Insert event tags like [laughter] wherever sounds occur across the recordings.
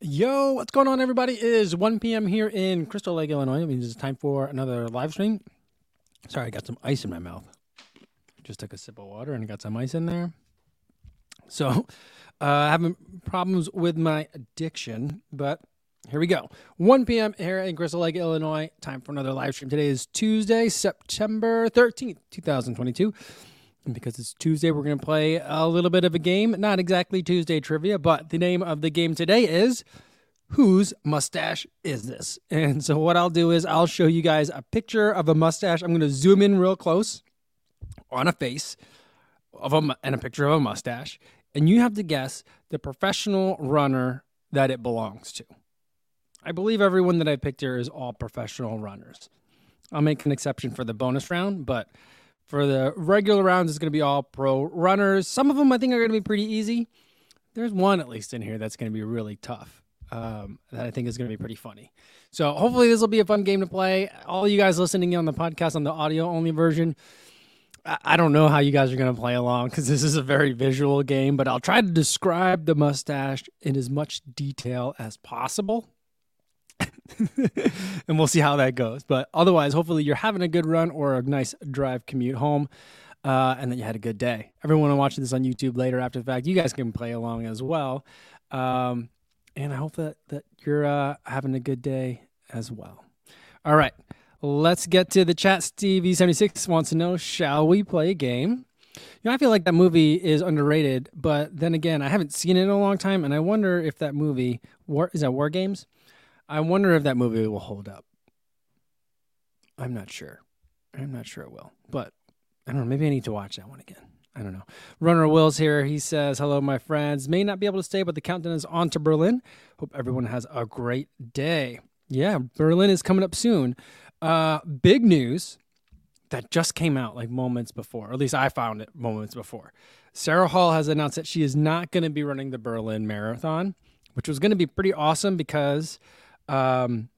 Yo, what's going on, everybody? It is 1 p.m. here in Crystal Lake, Illinois. It means it's time for another live stream. Sorry, I got some ice in my mouth. Just took a sip of water and got some ice in there. So, uh, having problems with my addiction, but here we go. 1 p.m. here in Crystal Lake, Illinois. Time for another live stream. Today is Tuesday, September 13th, 2022. And because it's Tuesday, we're going to play a little bit of a game. Not exactly Tuesday trivia, but the name of the game today is Whose Mustache Is This? [laughs] And so, what I'll do is I'll show you guys a picture of a mustache. I'm going to zoom in real close on a face of a, and a picture of a mustache. And you have to guess the professional runner that it belongs to. I believe everyone that I picked here is all professional runners. I'll make an exception for the bonus round, but for the regular rounds, it's going to be all pro runners. Some of them I think are going to be pretty easy. There's one at least in here that's going to be really tough. Um, that I think is going to be pretty funny. So hopefully this will be a fun game to play. All you guys listening on the podcast on the audio only version, I, I don't know how you guys are going to play along because this is a very visual game. But I'll try to describe the mustache in as much detail as possible. [laughs] and we'll see how that goes. But otherwise, hopefully, you're having a good run or a nice drive commute home, uh, and that you had a good day. Everyone watching this on YouTube later after the fact, you guys can play along as well. Um, and I hope that that you're uh, having a good day as well. All right, let's get to the chat. Stevie seventy six wants to know: Shall we play a game? You know, I feel like that movie is underrated, but then again, I haven't seen it in a long time, and I wonder if that movie, War, is that War Games? I wonder if that movie will hold up. I'm not sure. I'm not sure it will, but I don't know. Maybe I need to watch that one again. I don't know. Runner Will's here. He says, Hello, my friends. May not be able to stay, but the countdown is on to Berlin. Hope everyone has a great day. Yeah, Berlin is coming up soon. Uh, big news that just came out like moments before, or at least I found it moments before. Sarah Hall has announced that she is not going to be running the Berlin Marathon, which was going to be pretty awesome because um,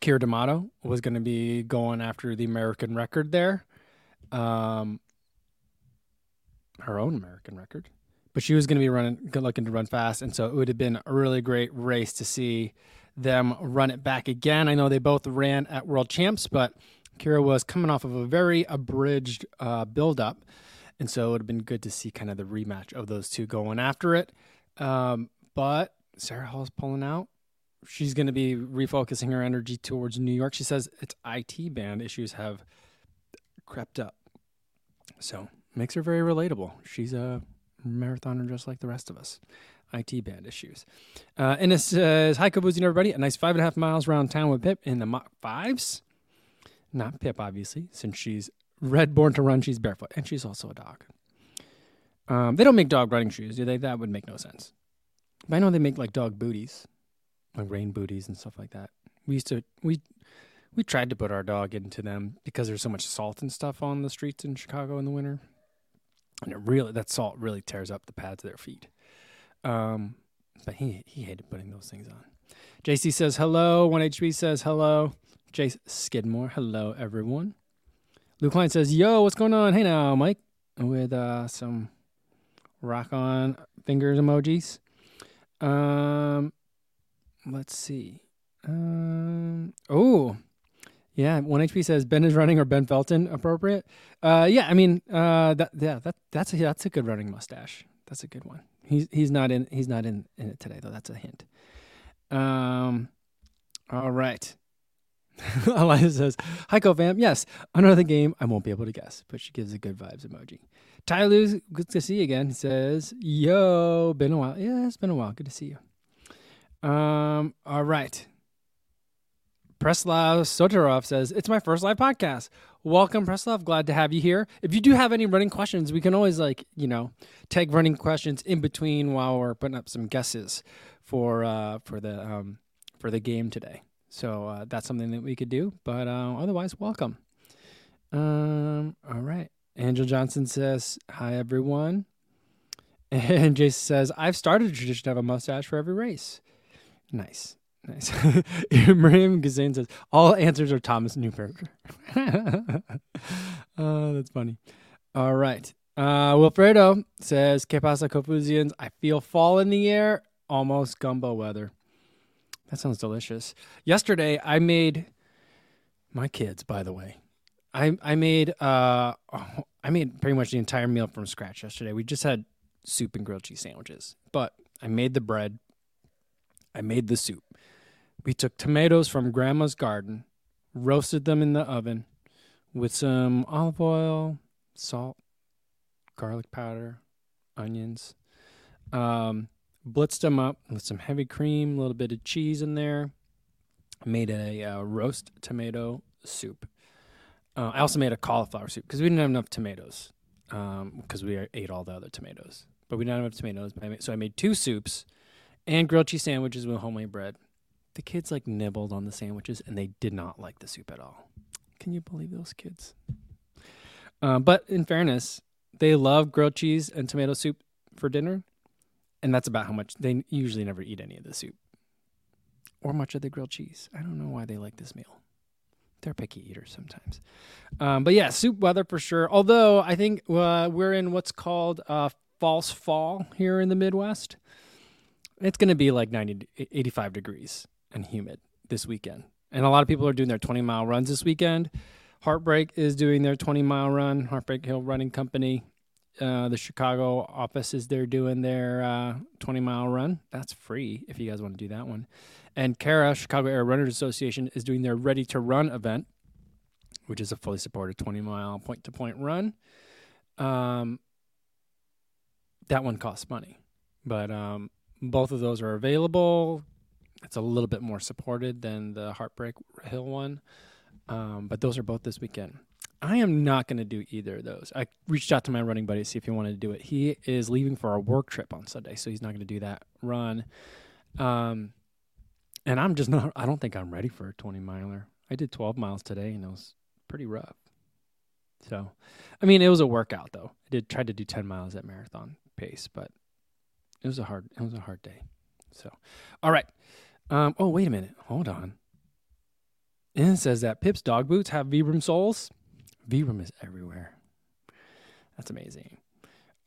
Keira D'Amato was going to be going after the American record there, um, her own American record, but she was going to be running, looking to run fast, and so it would have been a really great race to see them run it back again. I know they both ran at World Champs, but Keira was coming off of a very abridged uh, build-up, and so it would have been good to see kind of the rematch of those two going after it. Um, but Sarah Hall's pulling out she's going to be refocusing her energy towards New York. She says its IT band issues have crept up. So makes her very relatable. She's a marathoner just like the rest of us. IT band issues. Uh, and it says, Hi, Caboozing, everybody. A nice five and a half miles around town with Pip in the Mach 5s. Not Pip, obviously, since she's red born to run, she's barefoot. And she's also a dog. Um, they don't make dog running shoes, do they? That would make no sense. But I know they make like dog booties like rain booties and stuff like that. We used to we we tried to put our dog into them because there's so much salt and stuff on the streets in Chicago in the winter, and it really that salt really tears up the pads of their feet. Um, but he he hated putting those things on. JC says hello. One HB says hello. Jace Skidmore, hello everyone. Luke Klein says, "Yo, what's going on? Hey now, Mike," with uh, some rock on fingers emojis. Um, let's see. Um, oh, yeah. One HP says Ben is running or Ben Felton appropriate. Uh, yeah. I mean, uh, that yeah, that that's a, that's a good running mustache. That's a good one. He's he's not in he's not in, in it today though. That's a hint. Um, all right. [laughs] Eliza says, Hi, fam. Yes, another game I won't be able to guess, but she gives a good vibes emoji. Tyler, good to see you again. Says, Yo, been a while. Yeah, it's been a while. Good to see you. Um, all right. Preslav Sotarov says, It's my first live podcast. Welcome, Preslav. Glad to have you here. If you do have any running questions, we can always, like, you know, take running questions in between while we're putting up some guesses for uh, for the um, for the game today. So uh, that's something that we could do. But uh, otherwise, welcome. Um, all right. Angel Johnson says, Hi, everyone. [laughs] And Jason says, I've started a tradition to have a mustache for every race. Nice. Nice. [laughs] Miriam Gazan says, all answers are Thomas Newberger. [laughs] oh, that's funny. All right. Uh, Wilfredo says, Que pasa, Kofusians? I feel fall in the air. almost gumbo weather. That sounds delicious. Yesterday, I made my kids. By the way, I I made uh I made pretty much the entire meal from scratch yesterday. We just had soup and grilled cheese sandwiches, but I made the bread. I made the soup. We took tomatoes from grandma's garden, roasted them in the oven with some olive oil, salt, garlic powder, onions. Um, blitzed them up with some heavy cream, a little bit of cheese in there. Made a uh, roast tomato soup. Uh, I also made a cauliflower soup because we didn't have enough tomatoes because um, we ate all the other tomatoes. But we didn't have enough tomatoes. So I made two soups and grilled cheese sandwiches with homemade bread. The kids like nibbled on the sandwiches and they did not like the soup at all. Can you believe those kids? Uh, but in fairness, they love grilled cheese and tomato soup for dinner, and that's about how much they usually never eat any of the soup or much of the grilled cheese. I don't know why they like this meal. They're picky eaters sometimes. Um, but yeah, soup weather for sure. Although I think uh, we're in what's called uh, false fall here in the Midwest. It's going to be like 90, 85 degrees and humid this weekend. And a lot of people are doing their 20 mile runs this weekend. Heartbreak is doing their 20 mile run, Heartbreak Hill Running Company. Uh, the Chicago office is there doing their uh, 20 mile run. That's free if you guys want to do that one. And CARA, Chicago Area Runners Association, is doing their Ready to Run event, which is a fully supported 20 mile point to point run. Um, that one costs money, but um, both of those are available. It's a little bit more supported than the Heartbreak Hill one, um, but those are both this weekend. I am not going to do either of those. I reached out to my running buddy to see if he wanted to do it. He is leaving for a work trip on Sunday, so he's not going to do that run. Um, and I'm just not. I don't think I'm ready for a 20 miler. I did 12 miles today, and it was pretty rough. So, I mean, it was a workout though. I did try to do 10 miles at marathon pace, but it was a hard. It was a hard day. So, all right. Um, oh, wait a minute. Hold on. And it says that Pip's dog boots have Vibram soles. Vibram is everywhere. That's amazing.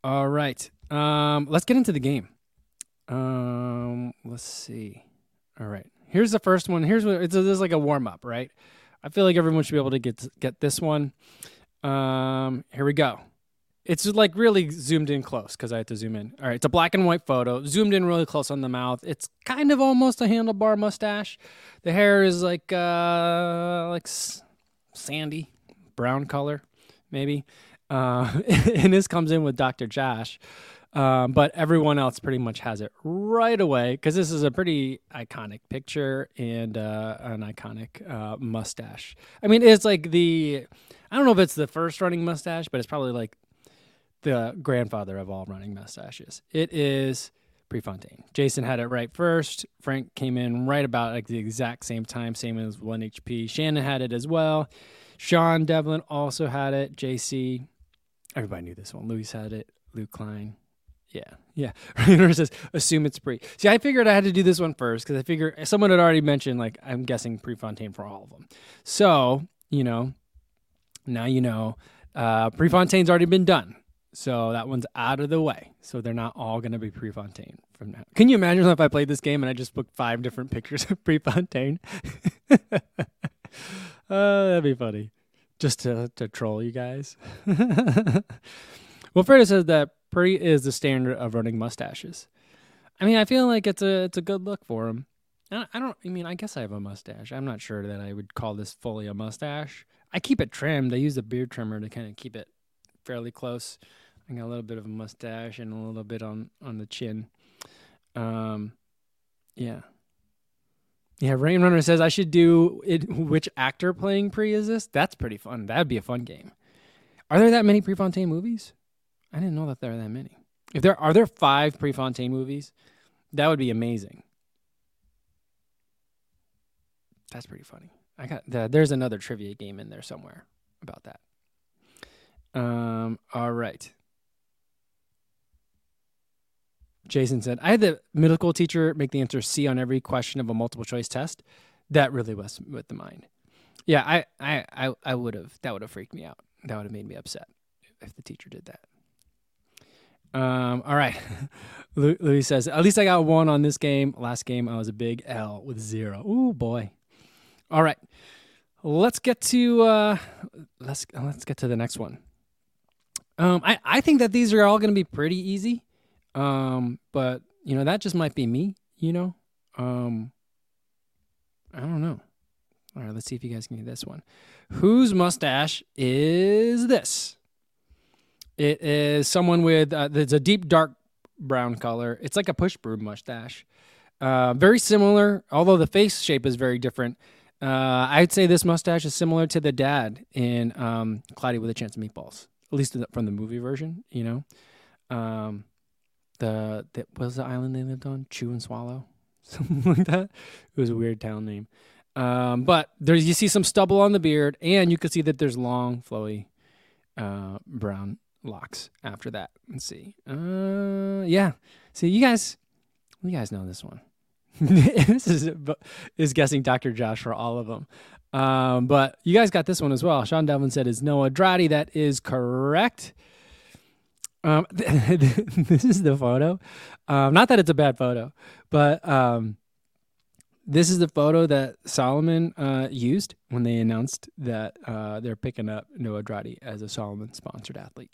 All right. Um, let's get into the game. Um, let's see. All right. Here's the first one. Here's what it's, it's like a warm up, right? I feel like everyone should be able to get get this one. Um, here we go. It's like really zoomed in close because I had to zoom in. All right, it's a black and white photo, zoomed in really close on the mouth. It's kind of almost a handlebar mustache. The hair is like uh like sandy brown color, maybe. Uh, [laughs] and this comes in with Dr. Josh. Um, but everyone else pretty much has it right away because this is a pretty iconic picture and uh, an iconic uh, mustache. I mean, it's like the I don't know if it's the first running mustache, but it's probably like the grandfather of all running mustaches. It is Prefontaine. Jason had it right first. Frank came in right about like the exact same time, same as one HP. Shannon had it as well. Sean Devlin also had it. JC, everybody knew this one. Louis had it. Luke Klein. Yeah, yeah. [laughs] Says, assume it's pre. See, I figured I had to do this one first because I figure someone had already mentioned, like, I'm guessing Prefontaine for all of them. So, you know, now you know. Uh, Prefontaine's already been done. So that one's out of the way. So they're not all going to be Prefontaine from now. Can you imagine if I played this game and I just booked five different pictures of [laughs] Prefontaine? uh, [laughs] that'd be funny. Just to, to troll you guys. [laughs] well, Fredo says that Pre is the standard of running mustaches. I mean, I feel like it's a it's a good look for him. I don't. I mean, I guess I have a mustache. I'm not sure that I would call this fully a mustache. I keep it trimmed. I use a beard trimmer to kind of keep it fairly close. I got a little bit of a mustache and a little bit on on the chin. Um, yeah, yeah. Rain Runner says I should do it. Which actor playing Pre is this? That's pretty fun. That'd be a fun game. Are there that many Prefontaine movies? I didn't know that there are that many. If there are there five Prefontaine movies, that would be amazing. That's pretty funny. I got the, there's another trivia game in there somewhere about that. Um, all right. Jason said, I had the middle school teacher make the answer C on every question of a multiple choice test. That really was with the mind. Yeah, I, I, I, I would have, that would have freaked me out. That would have made me upset if the teacher did that. Um, all right. [laughs] Louis says, at least I got one on this game. Last game, I was a big L with zero. Ooh, boy. All right. Let's get to uh, let's let's get to the next one. Um, I, I think that these are all going to be pretty easy. Um, but you know that just might be me. You know, um, I don't know. All right, let's see if you guys can get this one. Whose mustache is this? It is someone with uh, there's a deep dark brown color. It's like a push broom mustache. Uh, very similar, although the face shape is very different. Uh, I'd say this mustache is similar to the dad in um, Cloudy with a Chance of Meatballs, at least from the movie version. You know, um, the, what was the island they lived on? Chew and Swallow, [laughs] something like that. It was a weird town name. Um, but there you see some stubble on the beard, and you can see that there's long, flowy uh, brown locks after that. Let's see. Uh, yeah. See, you guys, you guys know this one. [laughs] this is is guessing Dr. Josh for all of them. Um, but you guys got this one as well. Sean Devlin said is Noah Droddy. That is correct. Um, [laughs] this is the photo. Um, not that it's a bad photo, but um, this is the photo that Salomon uh, used when they announced that uh, they're picking up Noah Droddy as a Salomon sponsored athlete.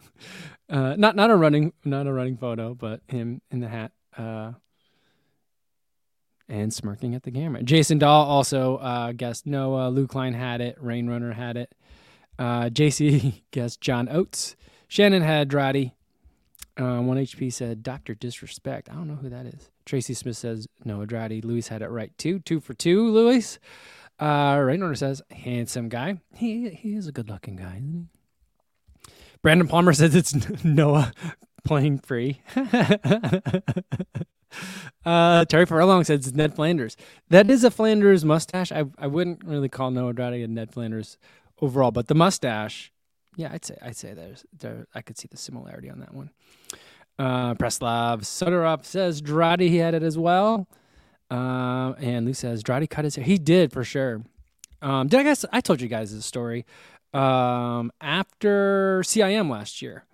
[laughs] uh, not not a running not a running photo, but him in the hat uh, and smirking at the camera. Jason Dahl also uh, guessed Noah. Lou Klein had it. Rain Runner had it. Uh, JC [laughs] guessed John Oates. Shannon had. Uh, one HP said Doctor Disrespect. I don't know who that is. Tracy Smith says Noah Droddy. Louis had it right too. Two for two, Louis. Uh, Rain says handsome guy. He he is a good looking guy, isn't he? Brandon Palmer says it's [laughs] Noah playing free. [laughs] uh, Terry Furlong says it's Ned Flanders. That is a Flanders mustache. I I wouldn't really call Noah Droddy a Ned Flanders overall, but the mustache, yeah, I'd say I'd say there's there I could see the similarity on that one. Uh, Preslav Sudorov says Droddy he had it as well. Uh, and Lou says Droddy cut his hair. He did for sure. Um, did I guess I told you guys this story? Um, after CIM last year,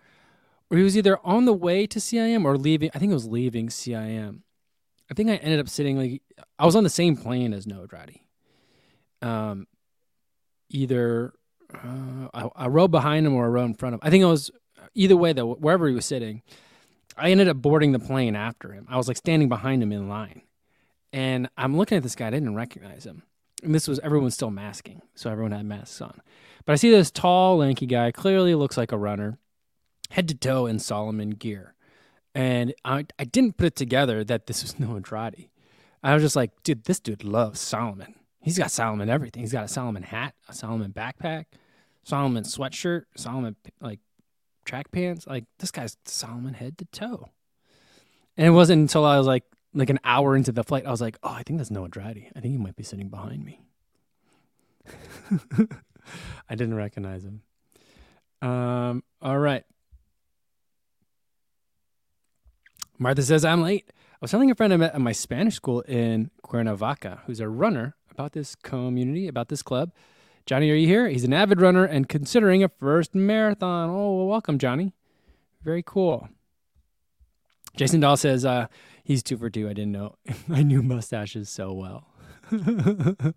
where he was either on the way to CIM or leaving. I think it was leaving CIM. I think I ended up sitting like I was on the same plane as Noah Droddy. Um, either uh, I, I rode behind him or I rode in front of him. I think it was either way though. Wherever he was sitting, I ended up boarding the plane after him. I was like standing behind him in line. And I'm looking at this guy, I didn't recognize him. And this was everyone's still masking, so everyone had masks on. But I see this tall, lanky guy, clearly looks like a runner, head to toe in Salomon gear. And I, I didn't put it together that this was [laughs] Noah Droddy. I was just like, dude, this dude loves Salomon. He's got Salomon everything. He's got a Salomon hat, a Salomon backpack, Salomon sweatshirt, Salomon like track pants. Like this guy's Salomon head to toe. And it wasn't until I was like like an hour into the flight, I was like, oh, I think that's Noah Droddy. I think he might be sitting behind me. [laughs] I didn't recognize him. Um, all right. Martha says, I'm late. I was telling a friend I met at my Spanish school in Cuernavaca, who's a runner, about this community, about this club. Johnny, are you here? He's an avid runner and considering a first marathon. Oh, well, welcome, Johnny. Very cool. Jason Dahl says uh, he's two for two. I didn't know. [laughs] I knew mustaches so well. [laughs]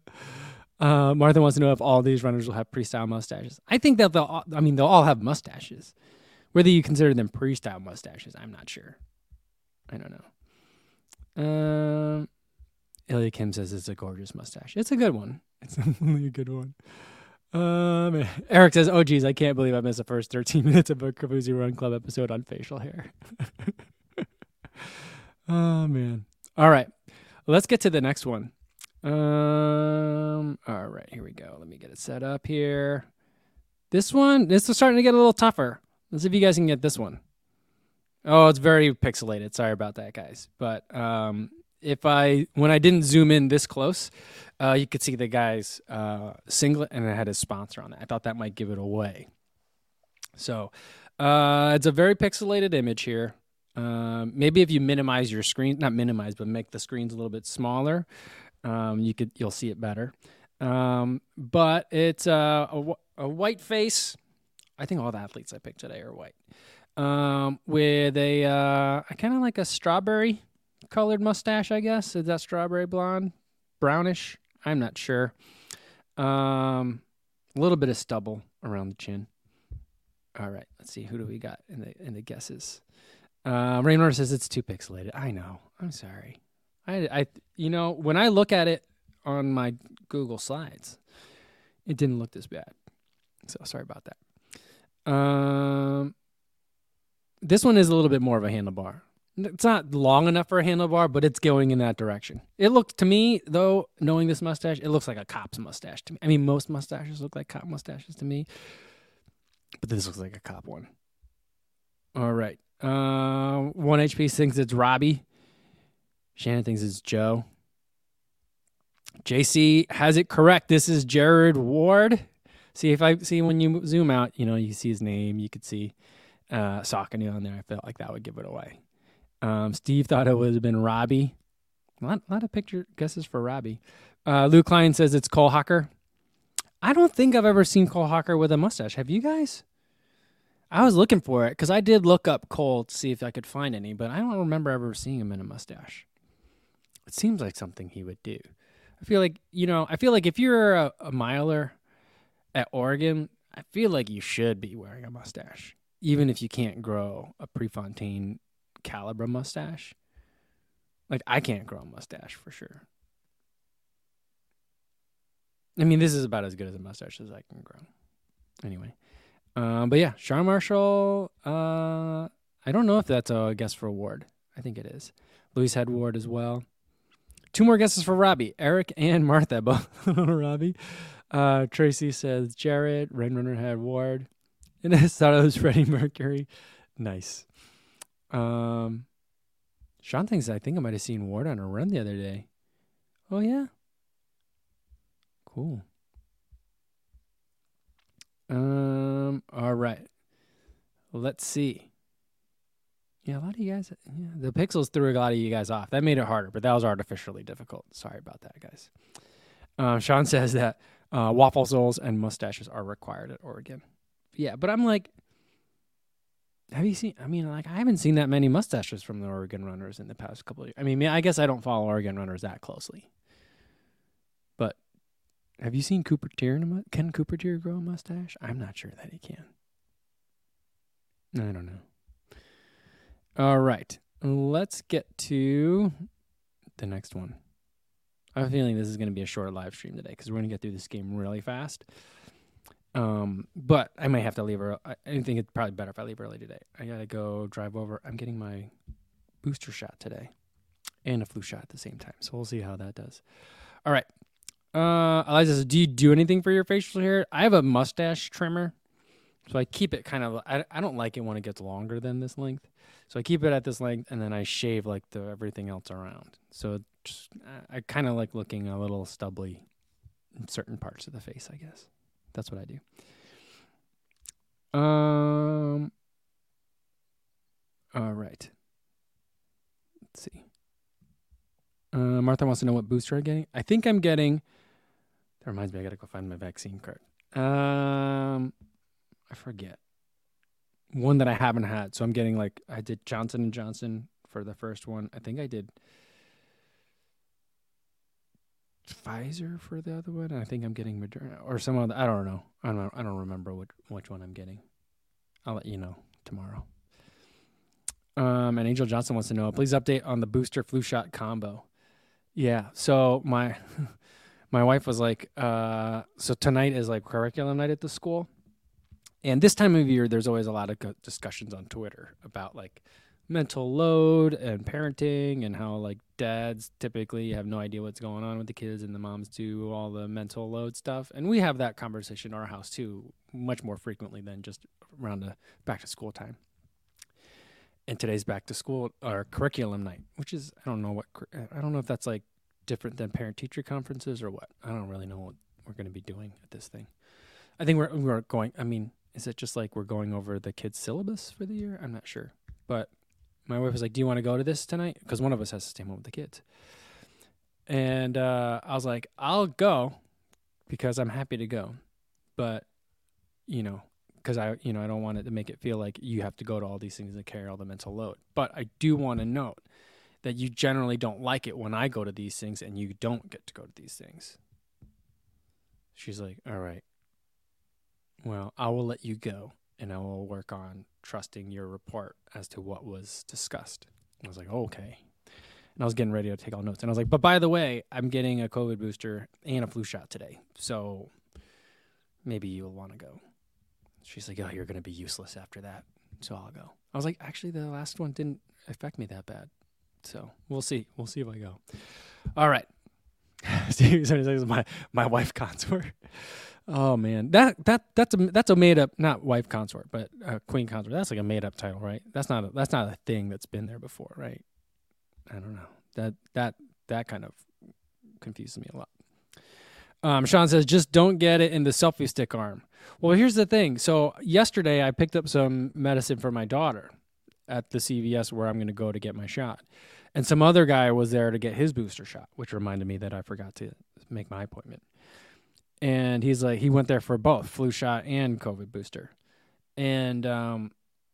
uh, Martha wants to know if all these runners will have pre-style mustaches. I think that they'll. All, I mean, they'll all have mustaches. Whether you consider them pre-style mustaches, I'm not sure. I don't know. Um, Ilya Kim says it's a gorgeous mustache. It's a good one. [laughs] It's definitely a good one. Um, [laughs] Eric says, "Oh geez, I can't believe I missed the first 13 [laughs] minutes of a Kofuzi Run Club episode on facial hair." oh man! All right, let's get to the next one. Um, all right, here we go. Let me get it set up here. This one, this is starting to get a little tougher. Let's see if you guys can get this one. Oh, it's very pixelated. Sorry about that, guys. But um, if I when I didn't zoom in this close, uh, you could see the guy's uh, singlet and it had his sponsor on it. I thought that might give it away. So uh, it's a very pixelated image here. Um, maybe if you minimize your screen, not minimize, but make the screens a little bit smaller, um, you could you'll see it better. Um, but it's uh, a, a white face. I think all the athletes I picked today are white. um, with a uh, kind of like a strawberry colored mustache. I guess is that strawberry blonde, brownish. I'm not sure. Um, a little bit of stubble around the chin. All right, let's see. Who do we got in the in the guesses? Uh, Raynor says it's too pixelated. I know. I'm sorry. I, I, you know, when I look at it on my Google Slides, it didn't look this bad. So sorry about that. Um, this one is a little bit more of a handlebar. It's not long enough for a handlebar, but it's going in that direction. It looks to me, though, knowing this mustache, it looks like a cop's mustache to me. I mean, most mustaches look like cop mustaches to me, but this looks like a cop one. All right. Uh, one HP thinks it's Robbie. Shannon thinks it's Joe. JC has it correct. This is Jared Ward. See if I see when you zoom out, you know, you see his name. You could see uh, Saucony on there. I felt like that would give it away. Um, Steve thought it would have been Robbie. A lot, lot of picture guesses for Robbie. Uh, Luke Klein says it's Cole Hocker. I don't think I've ever seen Cole Hocker with a mustache. Have you guys? I was looking for it because I did look up Cole to see if I could find any, but I don't remember ever seeing him in a mustache. It seems like something he would do. I feel like you know. I feel like if you're a, a miler at Oregon, I feel like you should be wearing a mustache, even if you can't grow a Prefontaine caliber mustache. Like I can't grow a mustache for sure. I mean, this is about as good as a mustache as I can grow. Anyway, uh, but yeah, Sean Marshall. Uh, I don't know if that's a guess for Ward. I think it is. Louise had Ward as well. Two more guesses for Robbie. Eric and Martha, [laughs] both Robbie. Uh, Tracy says Jared. Red Runner had Ward. [laughs] And I thought it was Freddie Mercury. Nice. Um, Sean thinks I think I might have seen Ward on a run the other day. Oh yeah. Cool. Um. All right. Let's see. Yeah, a lot of you guys. Yeah, the pixels threw a lot of you guys off. That made it harder, but that was artificially difficult. Sorry about that, guys. Um, Sean [laughs] says that uh, waffle soles and mustaches are required at Oregon. Yeah, but I'm like, have you seen? I mean, like, I haven't seen that many mustaches from the Oregon runners in the past couple of years. I mean, I guess I don't follow Oregon runners that closely. But have you seen Cooper Teare? Can Cooper Teare grow a mustache? I'm not sure that he can. I don't know. All right. Let's get to the next one. I have a feeling this is going to be a short live stream today because we're going to get through this game really fast. Um, but I may have to leave early. I think it's probably better if I leave early today. I got to go drive over. I'm getting my booster shot today and a flu shot at the same time. So we'll see how that does. All right. Uh, Eliza do you do anything for your facial hair? I have a mustache trimmer. So I keep it kind of, I, I don't like it when it gets longer than this length. So I keep it at this length and then I shave like the everything else around. So just, I kind of like looking a little stubbly in certain parts of the face, I guess. That's what I do. Um. All right. Let's see. Uh, Martha wants to know what booster I'm getting. I think I'm getting. That reminds me, I gotta go find my vaccine card. Um, I forget one that I haven't had. So I'm getting like I did Johnson and Johnson for the first one. I think I did Pfizer for the other one. I think I'm getting Moderna or some other. I don't know. I don't. I don't remember which which one I'm getting. I'll let you know tomorrow. Um, and Angel Johnson wants to know, please update on the booster flu shot combo. Yeah. So my [laughs] my wife was like, uh, so tonight is like curriculum night at the school, and this time of year, there's always a lot of discussions on Twitter about like mental load and parenting and how like dads typically have no idea what's going on with the kids and the moms do all the mental load stuff. And we have that conversation in our house too, much more frequently than just around the back to school time. And today's back to school or curriculum night, which is I don't know what I don't know if that's like different than parent teacher conferences or what. I don't really know what we're going to be doing at this thing. I think we're we're going. I mean, is it just like we're going over the kids' syllabus for the year? I'm not sure. But my wife was like, "Do you want to go to this tonight?" Because one of us has to stay home with the kids. And uh, I was like, "I'll go," because I'm happy to go. But you know, because I, you know, I don't want it to make it feel like you have to go to all these things and carry all the mental load. But I do want to note that you generally don't like it when I go to these things and you don't get to go to these things. She's like, all right, well, I will let you go and I will work on trusting your report as to what was discussed. I was like, oh, okay. And I was getting ready to take all notes. And I was like, but by the way, I'm getting a COVID booster and a flu shot today. So maybe you'll want to go. She's like, oh, you're going to be useless after that. So I'll go. I was like, actually, the last one didn't affect me that bad. So we'll see. We'll see if I go. All right. [laughs] [laughs] My my wife consort. Oh man, that that that's a that's a made up not wife consort, but uh, queen consort. That's like a made up title, right? That's not a, that's not a thing that's been there before, right? I don't know. That that that kind of confuses me a lot. Um, Sean says, just don't get it in the selfie stick arm. Well, here's the thing. So yesterday I picked up some medicine for my daughter at the CVS where I'm going to go to get my shot, and some other guy was there to get his booster shot, which reminded me that I forgot to make my appointment. And he's like, he went there for both flu shot and COVID booster, and um,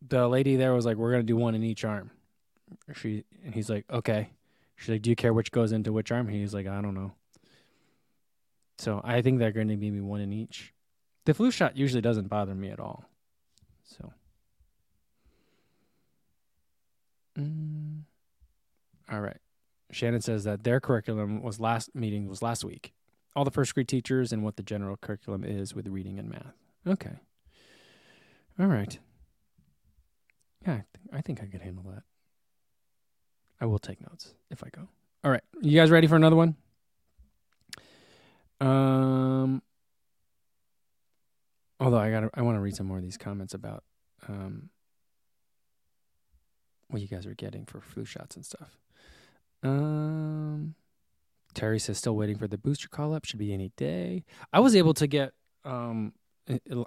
the lady there was like, "We're to do one in each arm." She and he's like, "Okay." She's like, "Do you care which goes into which arm?" He's like, "I don't know." So I think they're to give me one in each. The flu shot usually doesn't bother me at all. So. Mm. All right. Shannon says that their curriculum was last meeting was last week. All the first grade teachers and what the general curriculum is with reading and math. Okay. All right. Yeah, I, th- I think I could handle that. I will take notes if I go. All right. You guys ready for another one? Um, although I got, I want to read some more of these comments about um, what you guys are getting for flu shots and stuff. Um, Terry says still waiting for the booster call up. Should be any day. I was able to get. Um,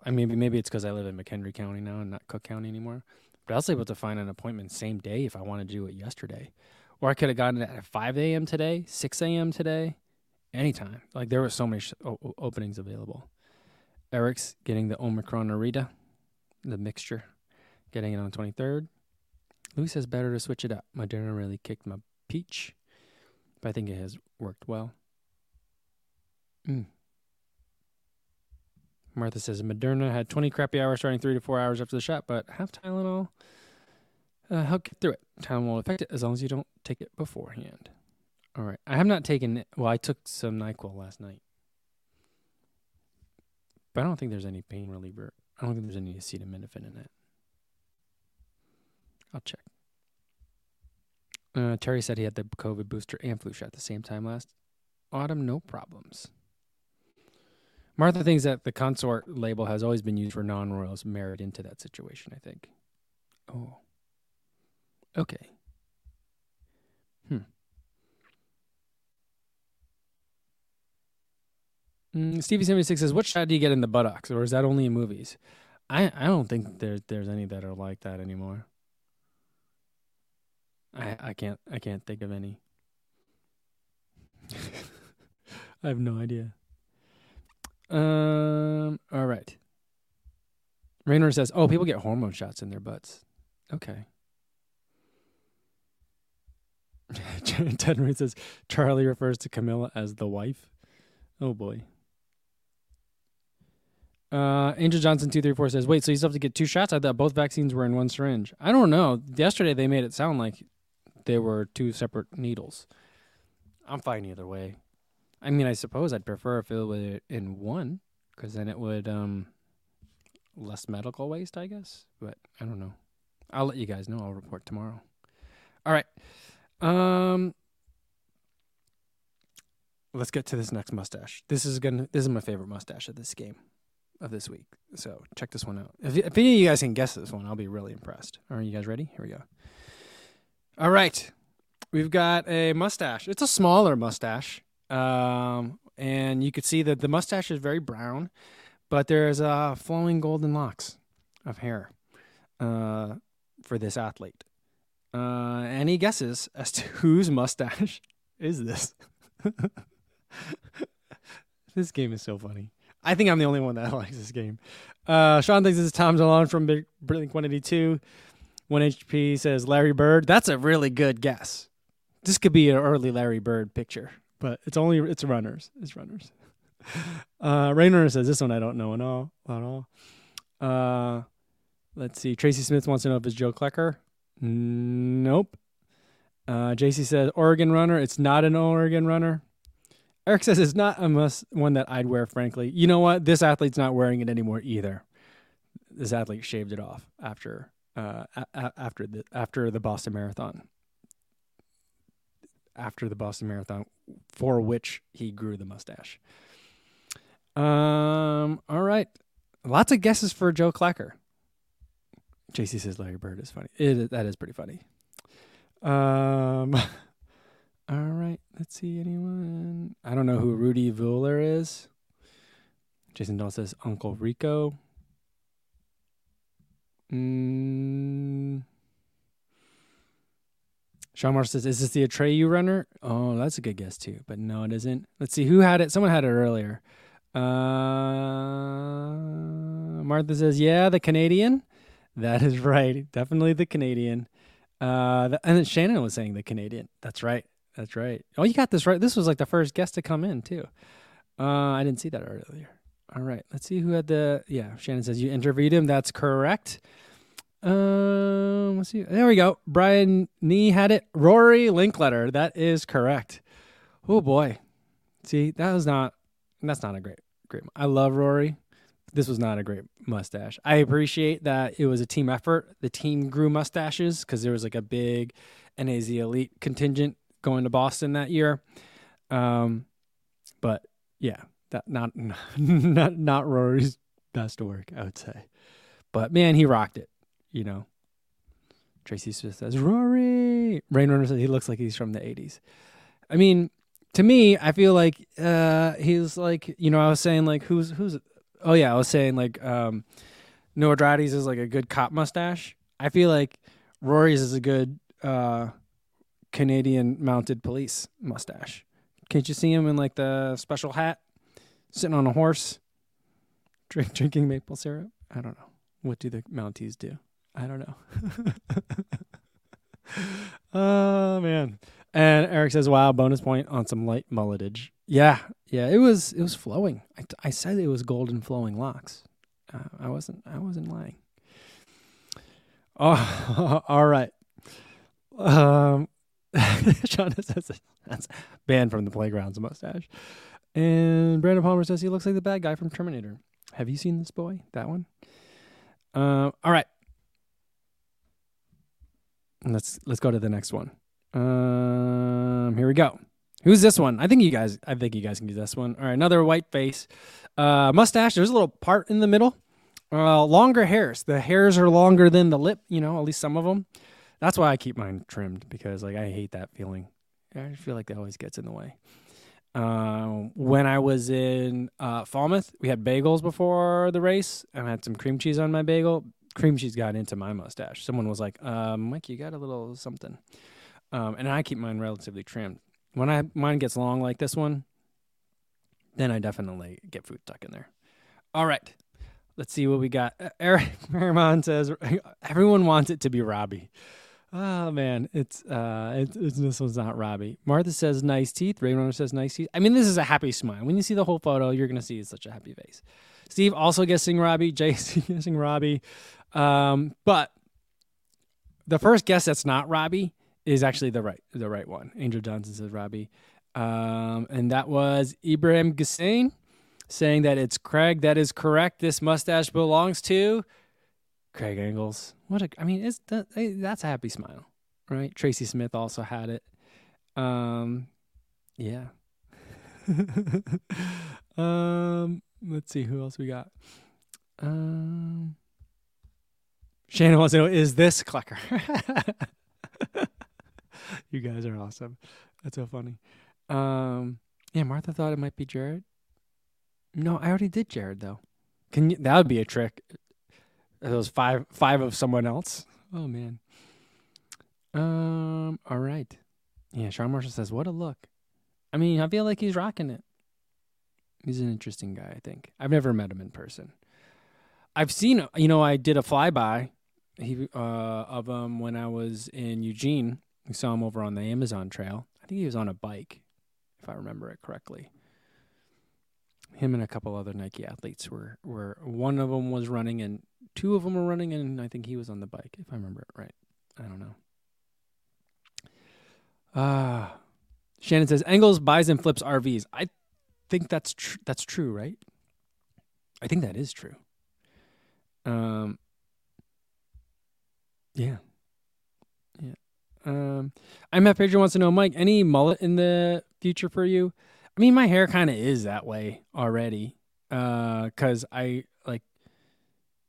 I mean, maybe it's because I live in McHenry County now and not Cook County anymore. But I was able to find an appointment same day if I wanted to do it yesterday, or I could have gotten it at 5 a.m. today, 6 a.m. today anytime. Like there were so many sh- openings available. Eric's getting the Omicron Arita, the mixture, getting it on 23rd. Louis says better to switch it up. Moderna really kicked my peach, but I think it has worked well. Mm. Martha says Moderna had 20 crappy hours starting three to four hours after the shot, but half Tylenol uh, help get through it. Tylenol will affect it as long as you don't take it beforehand. All right. I have not taken it. Well, I took some NyQuil last night. But I don't think there's any pain reliever. I don't think there's any acetaminophen in it. I'll check. Uh, Terry said he had the COVID booster and flu shot at the same time last autumn. No problems. Martha thinks that the consort label has always been used for non royals married into that situation, I think. Oh. Okay. Hmm. Mm, Stevie seventy six says, "What shot do you get in the buttocks, or is that only in movies?" I I don't think there's there's any that are like that anymore. I I can't I can't think of any. [laughs] I have no idea. Um. All right. Raynor says, "Oh, people get hormone shots in their butts." Okay. [laughs] Ted Reed says Charlie refers to Camilla as the wife. Oh boy. Uh, Angel Johnson two three four says, "Wait, so you still have to get two shots? I thought both vaccines were in one syringe. I don't know. Yesterday they made it sound like they were two separate needles. I'm fine either way. I mean, I suppose I'd prefer if it was in one, because then it would um less medical waste, I guess. But I don't know. I'll let you guys know. I'll report tomorrow. All right. Um, let's get to this next mustache. This is gonna. This is my favorite mustache of this game of this week. So check this one out. If, if any of you guys can guess this one, I'll be really impressed. Are you guys ready? Here we go. All right. We've got a mustache. It's a smaller mustache. Um, and you could see that the mustache is very brown, but there's uh, flowing golden locks of hair uh, for this athlete. Uh, any guesses as to [laughs] whose mustache [laughs] is this? [laughs] this game is so funny. I think I'm the only one that likes this game. Uh, Sean thinks this is Tom DeLonge from Blink 182. One HP says Larry Bird. That's a really good guess. This could be an early Larry Bird picture, but it's only it's runners. It's runners. [laughs] Uh, Rainer says this one I don't know at all. At all. Uh, let's see. Tracy Smith wants to know if it's Joe Klecker. Nope. Uh, JC says Oregon runner. It's not an Oregon runner. Eric says it's not a must one that I'd wear. Frankly, you know what? This athlete's not wearing it anymore either. This athlete shaved it off after uh, a- after the after the Boston Marathon. After the Boston Marathon, for which he grew the mustache. Um. All right. Lots of guesses for Joe Klecker. JC says Larry Bird is funny. It, that is pretty funny. Um. [laughs] All right. Let's see. Anyone? I don't know who Rudi Völler is. Jason Dahl says Uncle Rico. Mm. Sean Marsh says, "Is this the Atreyu runner?" Oh, that's a good guess too, but no, it isn't. Let's see who had it. Someone had it earlier. Uh, Martha says, "Yeah, the Canadian." That is right. Definitely the Canadian. Uh, the, and then Shannon was saying the Canadian. That's right. That's right. Oh, you got this right. This was like the first guest to come in too. Uh, I didn't see that earlier. All right. Let's see who had the. Yeah, Shannon says you interviewed him. That's correct. Um, let's see. There we go. Brian Nee had it. Rory Linkletter. That is correct. Oh boy. See, that was not. That's not a great. Great. I love Rory this was not a great mustache. I appreciate that it was a team effort. The team grew mustaches because there was like a big NAZ elite contingent going to Boston that year. Um, but yeah, not not not Rory's best work, I would say. But man, he rocked it. You know. Tracy Smith says Rory. Rain Runner says he looks like he's from the '80s. I mean, to me, I feel like uh, he's like you know I was saying like who's who's oh yeah, I was saying like um, Noah is like a good cop mustache. I feel like Rory's is a good uh, Canadian mounted police mustache. Can't you see him in like the special hat, sitting on a horse, drink, drinking maple syrup? I don't know. What do the Mounties do? I don't know. [laughs] oh man. And Eric says, "Wow, bonus point on some light mulletage." Yeah, yeah, it was it was flowing. I, I said it was golden flowing locks. Uh, I wasn't I wasn't lying. Oh, [laughs] all right. Um, [laughs] Sean says that's banned from the playground's mustache. And Brandon Palmer says he looks like the bad guy from Terminator. Have you seen this boy? That one. Um, all right. Let's let's go to the next one. Um, here we go. Who's this one? I think you guys. I think you guys can do this one. All right, another white face, uh, mustache. There's a little part in the middle. Uh, longer hairs. The hairs are longer than the lip. You know, at least some of them. That's why I keep mine trimmed because like I hate that feeling. I feel like that always gets in the way. Uh, when I was in uh, Falmouth, we had bagels before the race, and I had some cream cheese on my bagel. Cream cheese got into my mustache. Someone was like, um, "Mike, you got a little something," um, and I keep mine relatively trimmed. When I mine gets long like this one, then I definitely get food stuck in there. All right, let's see what we got. Eric [laughs] Merriman says [laughs] everyone wants it to be Robbie. Oh man, it's uh, it's, this one's not Robbie. Martha says nice teeth. Raymond says nice teeth. I mean, this is a happy smile. When you see the whole photo, you're gonna see it's such a happy face. Steve also guessing Robbie. [laughs] Jason guessing Robbie. Um, but the first guess that's not Robbie is actually the right the right one. Angel Johnson says Robbie, um, and that was Ibrahim Gussain saying that it's Craig. That is correct. This mustache belongs to Craig Engels. What a, I mean, is that, that's a happy smile, right? Tracy Smith also had it. Um, yeah. [laughs] um, let's see who else we got. Um, Shannon wants to know: Is this Klecker? [laughs] you guys are awesome. That's so funny. Um, yeah, Martha thought it might be Jared. No, I already did Jared though. Can you? That would be a trick. Those five five of someone else. Oh man. Um. All right. Yeah. Sean Marshall says, "What a look." I mean, I feel like he's rocking it. He's an interesting guy, I think. I've never met him in person. I've seen, you know, I did a flyby he uh, of him when I was in Eugene. We saw him over on the Amazon Trail. I think he was on a bike, if I remember it correctly. Him and a couple other Nike athletes were were one of them was running and two of them were running and I think he was on the bike, if I remember it right. I don't know. Ah, uh, Shannon says Engels buys and flips RVs. I think that's tr- that's true, right? I think that is true. Um. Yeah. Yeah. Um. I'm Matt Pager wants to know, Mike, any mullet in the future for you? I mean, my hair kind of is that way already. Uh, cause I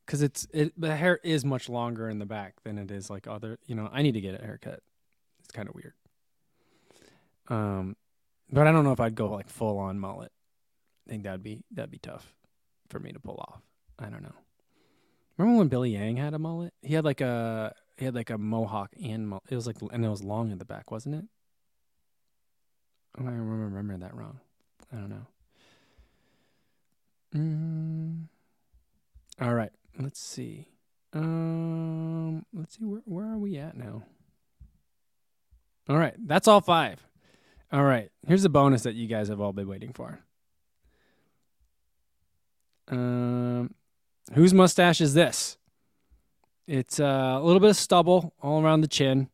like, cause it's it. The hair is much longer in the back than it is like other. You know, I need to get a haircut. It's kind of weird. Um, but I don't know if I'd go like full on mullet. I think that'd be that'd be tough for me to pull off. I don't know. Remember when Billy Yang had a mullet? He had like a he had like a mohawk and mullet. It was like and it was long in the back, wasn't it? Oh, I remember remember that wrong. I don't know. Mm. All right, let's see. Um, let's see where where are we at now? All right, that's all five. All right, here's the bonus that you guys have all been waiting for. Um, whose mustache is this? It's uh, a little bit of stubble all around the chin,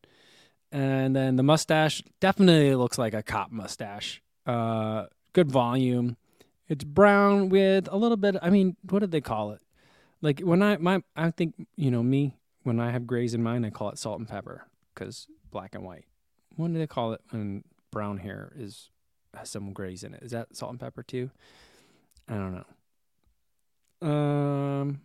and then the mustache definitely looks like a cop mustache. Uh, good volume. It's brown with a little bit. I mean, what did they call it? Like when I my I think you know me when I have grays in mine, I call it salt and pepper because black and white. What do they call it when brown hair is has some grays in it. Is that salt and pepper too? I don't know. Um,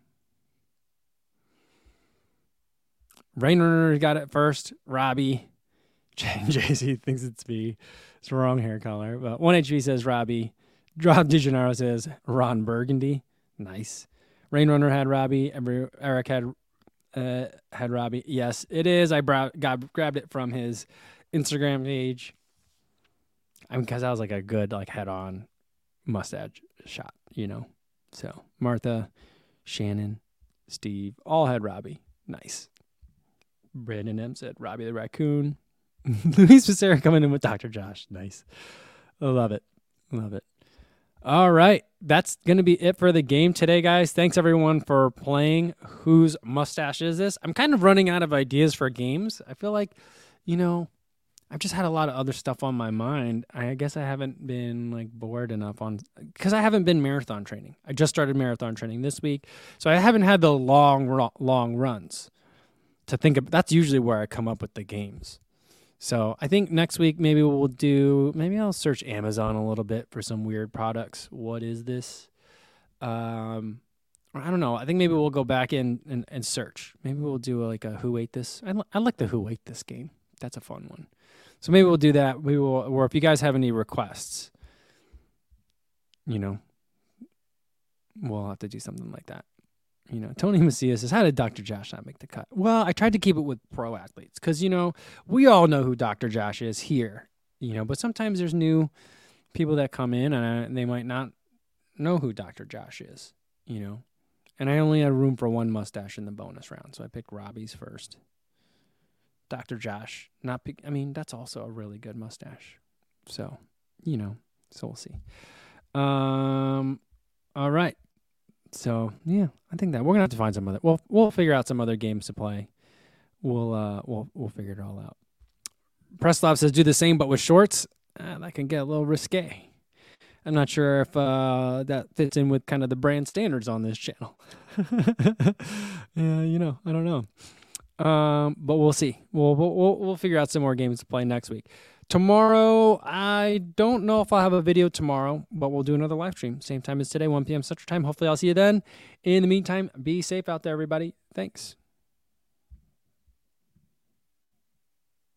Rainrunner got it first. Robbie, [laughs] JC thinks it's me. It's wrong hair color, but one HV says Robbie. Drop DeGennaro says Ron Burgundy. Nice. Rainrunner had Robbie. Every Eric had uh, had Robbie. Yes, it is. I bra- got grabbed it from his Instagram page. I mean, because that was like a good like head on mustache shot, you know. So Martha, Shannon, Steve all had Robbie. Nice. Brandon M said Robbie the raccoon. [laughs] Luis Becerra coming in with Dr. Josh. Nice. I love it. Love it. All right. That's going to be it for the game today, guys. Thanks everyone for playing. Whose mustache is this? I'm kind of running out of ideas for games. I feel like, you know, I've just had a lot of other stuff on my mind. I guess I haven't been like bored enough on because I haven't been marathon training. I just started marathon training this week, so I haven't had the long long runs to think of. That's usually where I come up with the games. So I think next week maybe we'll do. Maybe I'll search Amazon a little bit for some weird products. What is this? Um, I don't know. I think maybe we'll go back in and, and search. Maybe we'll do like a Who Ate This. I, I like the Who Ate This game. That's a fun one. So maybe we'll do that. We will, or if you guys have any requests, you know, we'll have to do something like that. You know, Tony Macias says, How did Dr. Josh not make the cut? Well, I tried to keep it with pro athletes because, you know, we all know who Dr. Josh is here, you know, but sometimes there's new people that come in and they might not know who Dr. Josh is, you know. And I only had room for one mustache in the bonus round, so I picked Robbie's first. Dr. Josh. Not, I mean, that's also a really good mustache. So, you know, so we'll see. Um, all right. So yeah, I think that we're gonna have to find some other. We'll we'll figure out some other games to play. We'll uh we'll we'll figure it all out. Preslov says do the same but with shorts. Uh, that can get a little risque. I'm not sure if uh, that fits in with kind of the brand standards on this channel. [laughs] yeah, you know, I don't know. Um, but we'll see. We'll, we'll we'll figure out some more games to play next week. Tomorrow, I don't know if I'll have a video tomorrow, but we'll do another live stream same time as today, 1 p.m. Central Time. Hopefully, I'll see you then. In the meantime, be safe out there, everybody. Thanks.